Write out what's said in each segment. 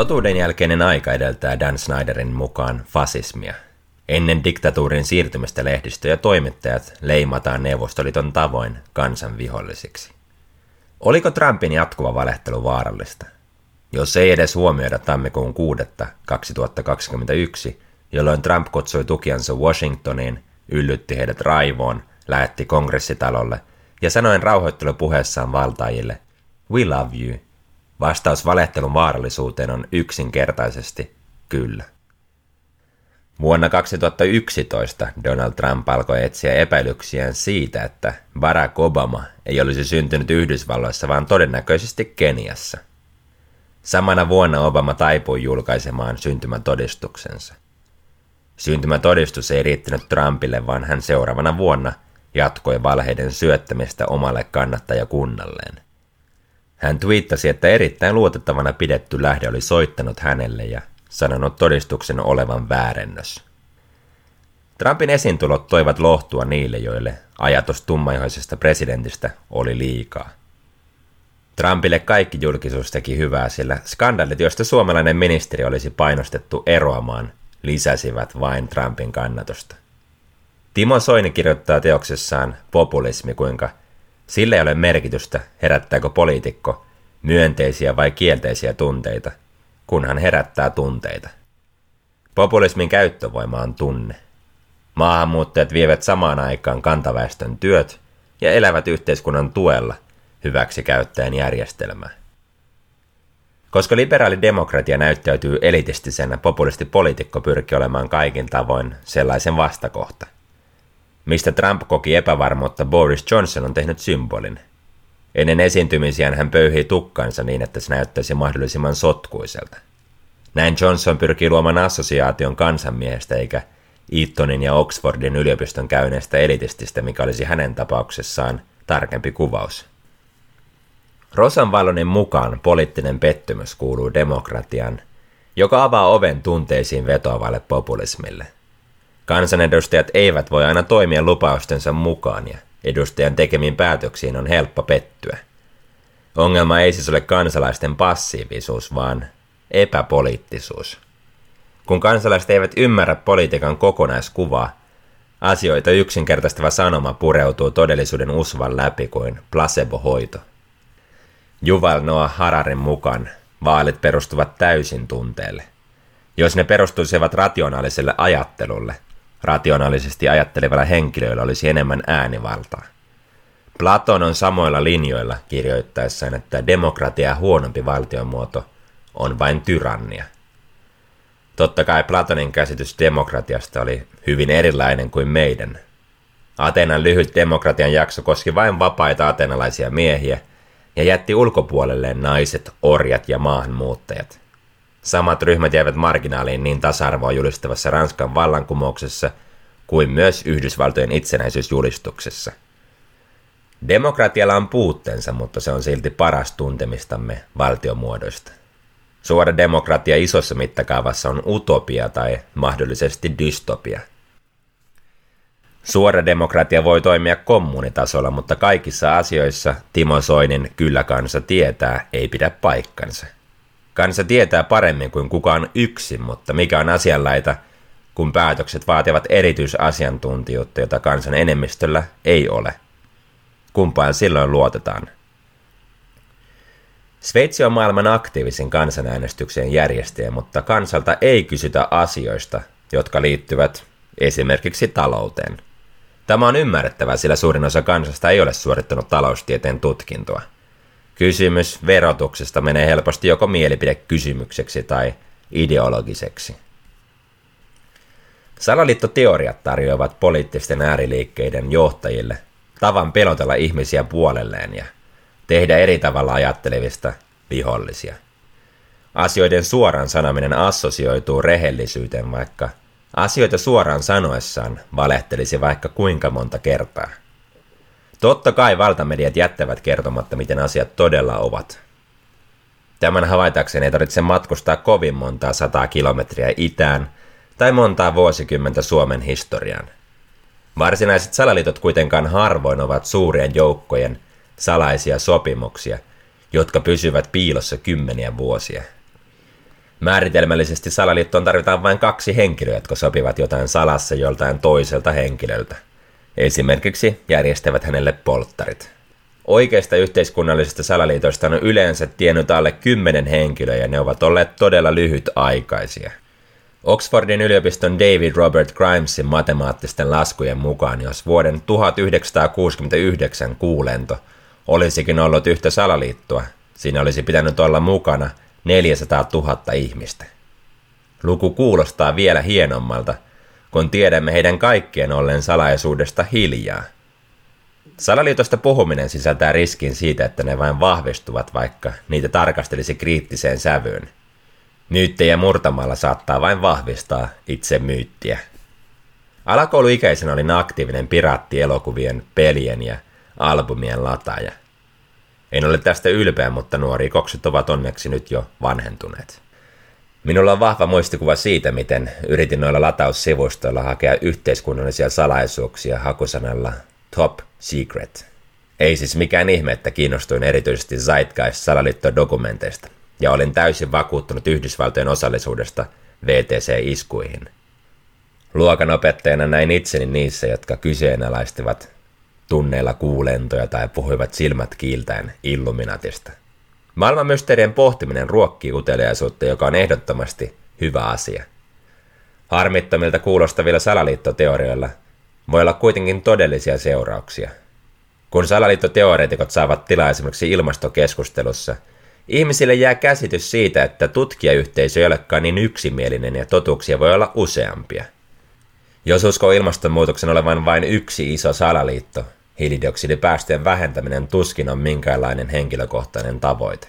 Totuuden jälkeinen aika edeltää Dan Snyderin mukaan fasismia. Ennen diktatuurin siirtymistä lehdistö ja toimittajat leimataan Neuvostoliiton tavoin kansan vihollisiksi. Oliko Trumpin jatkuva valehtelu vaarallista? Jos ei edes huomioida tammikuun 6. 2021, jolloin Trump kutsui tukiansa Washingtoniin, yllytti heidät raivoon, lähetti kongressitalolle ja sanoen rauhoittelupuheessaan valtaajille, We love you. Vastaus valehtelun vaarallisuuteen on yksinkertaisesti kyllä. Vuonna 2011 Donald Trump alkoi etsiä epäilyksiään siitä, että Barack Obama ei olisi syntynyt Yhdysvalloissa, vaan todennäköisesti Keniassa. Samana vuonna Obama taipui julkaisemaan syntymätodistuksensa. Syntymätodistus ei riittänyt Trumpille, vaan hän seuraavana vuonna jatkoi valheiden syöttämistä omalle kannattajakunnalleen. Hän twiittasi, että erittäin luotettavana pidetty lähde oli soittanut hänelle ja sanonut todistuksen olevan väärennös. Trumpin esiintulot toivat lohtua niille, joille ajatus tummaihoisesta presidentistä oli liikaa. Trumpille kaikki julkisuus teki hyvää, sillä skandaalit, joista suomalainen ministeri olisi painostettu eroamaan, lisäsivät vain Trumpin kannatusta. Timo Soini kirjoittaa teoksessaan Populismi, kuinka sillä ei ole merkitystä, herättääkö poliitikko myönteisiä vai kielteisiä tunteita, kunhan herättää tunteita. Populismin käyttövoima on tunne. Maahanmuuttajat vievät samaan aikaan kantaväestön työt ja elävät yhteiskunnan tuella hyväksi käyttäen järjestelmää. Koska liberaali demokratia näyttäytyy elitistisenä, populisti poliitikko pyrkii olemaan kaikin tavoin sellaisen vastakohta. Mistä Trump koki epävarmuutta, Boris Johnson on tehnyt symbolin. Ennen esiintymisiään hän pöyhii tukkansa niin, että se näyttäisi mahdollisimman sotkuiselta. Näin Johnson pyrkii luomaan assosiaation kansanmiehestä eikä Eatonin ja Oxfordin yliopiston käyneestä elitististä, mikä olisi hänen tapauksessaan tarkempi kuvaus. Rosan Vallonin mukaan poliittinen pettymys kuuluu demokratian, joka avaa oven tunteisiin vetoavalle populismille. Kansanedustajat eivät voi aina toimia lupaustensa mukaan ja edustajan tekemiin päätöksiin on helppo pettyä. Ongelma ei siis ole kansalaisten passiivisuus, vaan epäpoliittisuus. Kun kansalaiset eivät ymmärrä politiikan kokonaiskuvaa, asioita yksinkertaistava sanoma pureutuu todellisuuden usvan läpi kuin placebo-hoito. Juval Noah Hararin mukaan vaalit perustuvat täysin tunteelle. Jos ne perustuisivat rationaaliselle ajattelulle, rationaalisesti ajattelevalla henkilöillä olisi enemmän äänivaltaa. Platon on samoilla linjoilla kirjoittaessaan, että demokratia huonompi valtionmuoto on vain tyrannia. Totta kai Platonin käsitys demokratiasta oli hyvin erilainen kuin meidän. Atenan lyhyt demokratian jakso koski vain vapaita atenalaisia miehiä – ja jätti ulkopuolelleen naiset, orjat ja maahanmuuttajat. Samat ryhmät jäivät marginaaliin niin tasa-arvoa julistavassa Ranskan vallankumouksessa kuin myös Yhdysvaltojen itsenäisyysjulistuksessa. Demokratialla on puutteensa, mutta se on silti paras tuntemistamme valtiomuodoista. Suora demokratia isossa mittakaavassa on utopia tai mahdollisesti dystopia – Suora demokratia voi toimia kommunitasolla, mutta kaikissa asioissa Timo Soinin kyllä kansa tietää ei pidä paikkansa. Kansa tietää paremmin kuin kukaan yksin, mutta mikä on asianlaita, kun päätökset vaativat erityisasiantuntijuutta, jota kansan enemmistöllä ei ole. Kumpaan silloin luotetaan? Sveitsi on maailman aktiivisin kansanäänestyksen järjestäjä, mutta kansalta ei kysytä asioista, jotka liittyvät esimerkiksi talouteen – Tämä on ymmärrettävää, sillä suurin osa kansasta ei ole suorittanut taloustieteen tutkintoa. Kysymys verotuksesta menee helposti joko mielipidekysymykseksi tai ideologiseksi. Salaliittoteoriat tarjoavat poliittisten ääriliikkeiden johtajille tavan pelotella ihmisiä puolelleen ja tehdä eri tavalla ajattelevista vihollisia. Asioiden suoraan sanominen assosioituu rehellisyyteen, vaikka Asioita suoraan sanoessaan valehtelisi vaikka kuinka monta kertaa. Totta kai valtamediat jättävät kertomatta, miten asiat todella ovat. Tämän havaitakseen ei tarvitse matkustaa kovin montaa sataa kilometriä itään tai montaa vuosikymmentä Suomen historiaan. Varsinaiset salaliitot kuitenkaan harvoin ovat suurien joukkojen salaisia sopimuksia, jotka pysyvät piilossa kymmeniä vuosia. Määritelmällisesti salaliittoon tarvitaan vain kaksi henkilöä, jotka sopivat jotain salassa joltain toiselta henkilöltä. Esimerkiksi järjestävät hänelle polttarit. Oikeista yhteiskunnallisista salaliitoista on yleensä tiennyt alle kymmenen henkilöä ja ne ovat olleet todella lyhytaikaisia. Oxfordin yliopiston David Robert Grimesin matemaattisten laskujen mukaan, jos vuoden 1969 kuulento olisikin ollut yhtä salaliittoa, siinä olisi pitänyt olla mukana 400 000 ihmistä. Luku kuulostaa vielä hienommalta, kun tiedämme heidän kaikkien ollen salaisuudesta hiljaa. Salaliitosta puhuminen sisältää riskin siitä, että ne vain vahvistuvat, vaikka niitä tarkastelisi kriittiseen sävyyn. Myyttejä murtamalla saattaa vain vahvistaa itse myyttiä. Alakouluikäisenä olin aktiivinen piraattielokuvien, pelien ja albumien lataaja. En ole tästä ylpeä, mutta nuori kokset ovat onneksi nyt jo vanhentuneet. Minulla on vahva muistikuva siitä, miten yritin noilla lataussivustoilla hakea yhteiskunnallisia salaisuuksia hakusanalla Top Secret. Ei siis mikään ihme, että kiinnostuin erityisesti Zeitgeist-salaliittodokumenteista, ja olin täysin vakuuttunut Yhdysvaltojen osallisuudesta VTC-iskuihin. Luokanopettajana näin itseni niissä, jotka kyseenalaistivat tunneilla kuulentoja tai puhuivat silmät kiiltäen Illuminatista. Maailman mysteerien pohtiminen ruokkii uteliaisuutta, joka on ehdottomasti hyvä asia. Harmittomilta kuulostavilla salaliittoteorioilla voi olla kuitenkin todellisia seurauksia. Kun salaliittoteoreetikot saavat tilaa esimerkiksi ilmastokeskustelussa, ihmisille jää käsitys siitä, että tutkijayhteisö ei olekaan niin yksimielinen ja totuuksia voi olla useampia. Jos uskoo ilmastonmuutoksen olevan vain yksi iso salaliitto, hiilidioksidipäästöjen vähentäminen tuskin on minkäänlainen henkilökohtainen tavoite.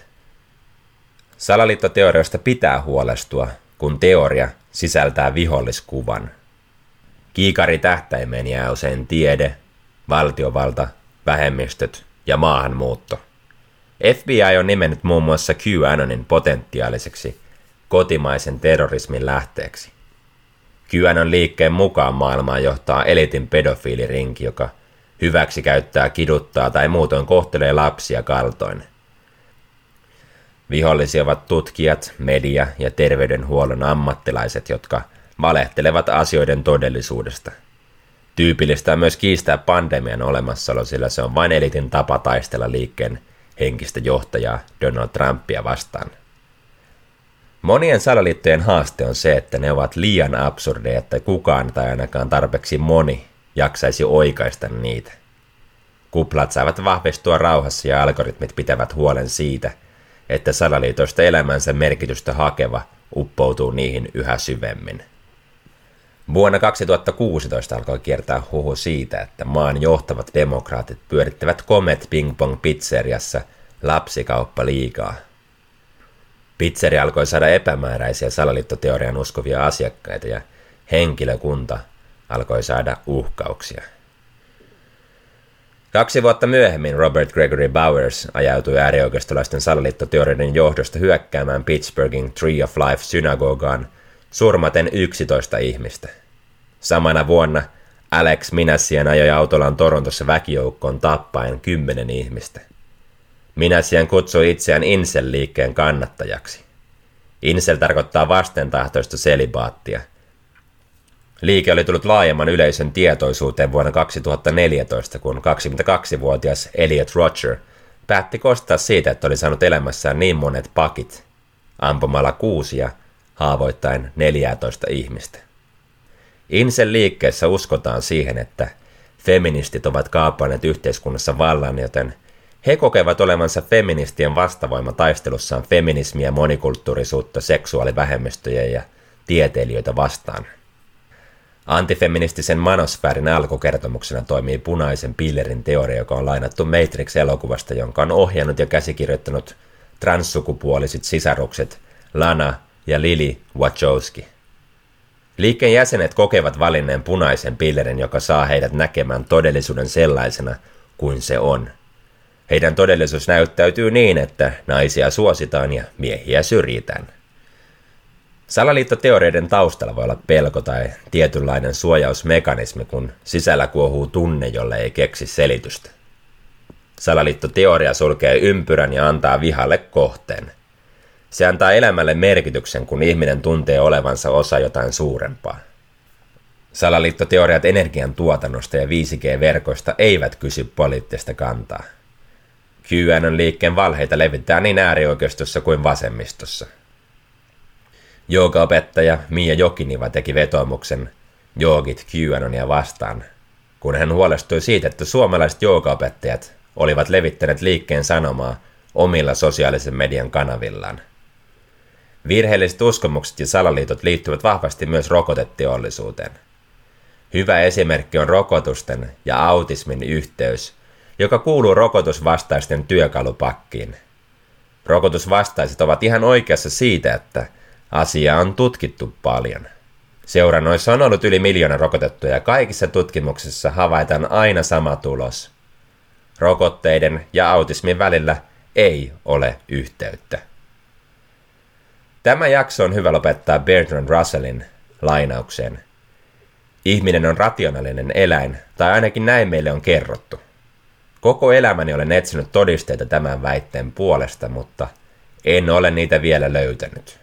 Salaliittoteorioista pitää huolestua, kun teoria sisältää viholliskuvan. Kiikari tähtäimeen jää usein tiede, valtiovalta, vähemmistöt ja maahanmuutto. FBI on nimennyt muun muassa QAnonin potentiaaliseksi kotimaisen terrorismin lähteeksi. QAnon liikkeen mukaan maailmaan johtaa elitin pedofiilirinki, joka – hyväksi käyttää, kiduttaa tai muutoin kohtelee lapsia kaltoin. Vihollisia ovat tutkijat, media ja terveydenhuollon ammattilaiset, jotka valehtelevat asioiden todellisuudesta. Tyypillistä on myös kiistää pandemian olemassaolo, sillä se on vain elitin tapa taistella liikkeen henkistä johtajaa Donald Trumpia vastaan. Monien salaliittojen haaste on se, että ne ovat liian absurdeja, että kukaan tai ainakaan tarpeeksi moni jaksaisi oikaista niitä. Kuplat saavat vahvistua rauhassa ja algoritmit pitävät huolen siitä, että salaliitoista elämänsä merkitystä hakeva uppoutuu niihin yhä syvemmin. Vuonna 2016 alkoi kiertää huhu siitä, että maan johtavat demokraatit pyörittävät Comet Ping Pong pizzeriassa lapsikauppa liikaa. Pizzeria alkoi saada epämääräisiä salaliittoteorian uskovia asiakkaita ja henkilökunta alkoi saada uhkauksia. Kaksi vuotta myöhemmin Robert Gregory Bowers ajautui äärioikeistolaisten salaliittoteorioiden johdosta hyökkäämään Pittsburghin Tree of Life synagogaan surmaten 11 ihmistä. Samana vuonna Alex Minassian ajoi autollaan Torontossa väkijoukkoon tappaen 10 ihmistä. Minassian kutsui itseään Insel-liikkeen kannattajaksi. Insel tarkoittaa vastentahtoista selibaattia – Liike oli tullut laajemman yleisön tietoisuuteen vuonna 2014, kun 22-vuotias Elliot Roger päätti kostaa siitä, että oli saanut elämässään niin monet pakit, ampumalla kuusia, haavoittain 14 ihmistä. Insen liikkeessä uskotaan siihen, että feministit ovat kaapanneet yhteiskunnassa vallan, joten he kokevat olevansa feministien vastavoima taistelussaan feminismiä, monikulttuurisuutta, seksuaalivähemmistöjä ja tieteilijöitä vastaan – Antifeministisen manosfäärin alkukertomuksena toimii punaisen pillerin teoria, joka on lainattu Matrix-elokuvasta, jonka on ohjannut ja käsikirjoittanut transsukupuoliset sisarukset Lana ja Lili Wachowski. Liikkeen jäsenet kokevat valinneen punaisen pillerin, joka saa heidät näkemään todellisuuden sellaisena kuin se on. Heidän todellisuus näyttäytyy niin, että naisia suositaan ja miehiä syrjitään. Salaliittoteoreiden taustalla voi olla pelko tai tietynlainen suojausmekanismi, kun sisällä kuohuu tunne, jolle ei keksi selitystä. Salaliittoteoria sulkee ympyrän ja antaa vihalle kohteen. Se antaa elämälle merkityksen, kun ihminen tuntee olevansa osa jotain suurempaa. Salaliittoteoriat energian tuotannosta ja 5G-verkoista eivät kysy poliittista kantaa. QAnon-liikkeen valheita levittää niin äärioikeistossa kuin vasemmistossa. Joogaopettaja Mia Jokiniva teki vetomuksen joogit QAnonia vastaan, kun hän huolestui siitä, että suomalaiset joogaopettajat olivat levittäneet liikkeen sanomaa omilla sosiaalisen median kanavillaan. Virheelliset uskomukset ja salaliitot liittyvät vahvasti myös rokoteteollisuuteen. Hyvä esimerkki on rokotusten ja autismin yhteys, joka kuuluu rokotusvastaisten työkalupakkiin. Rokotusvastaiset ovat ihan oikeassa siitä, että asiaa on tutkittu paljon. Seurannoissa on ollut yli miljoona rokotettuja ja kaikissa tutkimuksissa havaitaan aina sama tulos. Rokotteiden ja autismin välillä ei ole yhteyttä. Tämä jakso on hyvä lopettaa Bertrand Russellin lainaukseen. Ihminen on rationaalinen eläin, tai ainakin näin meille on kerrottu. Koko elämäni olen etsinyt todisteita tämän väitteen puolesta, mutta en ole niitä vielä löytänyt.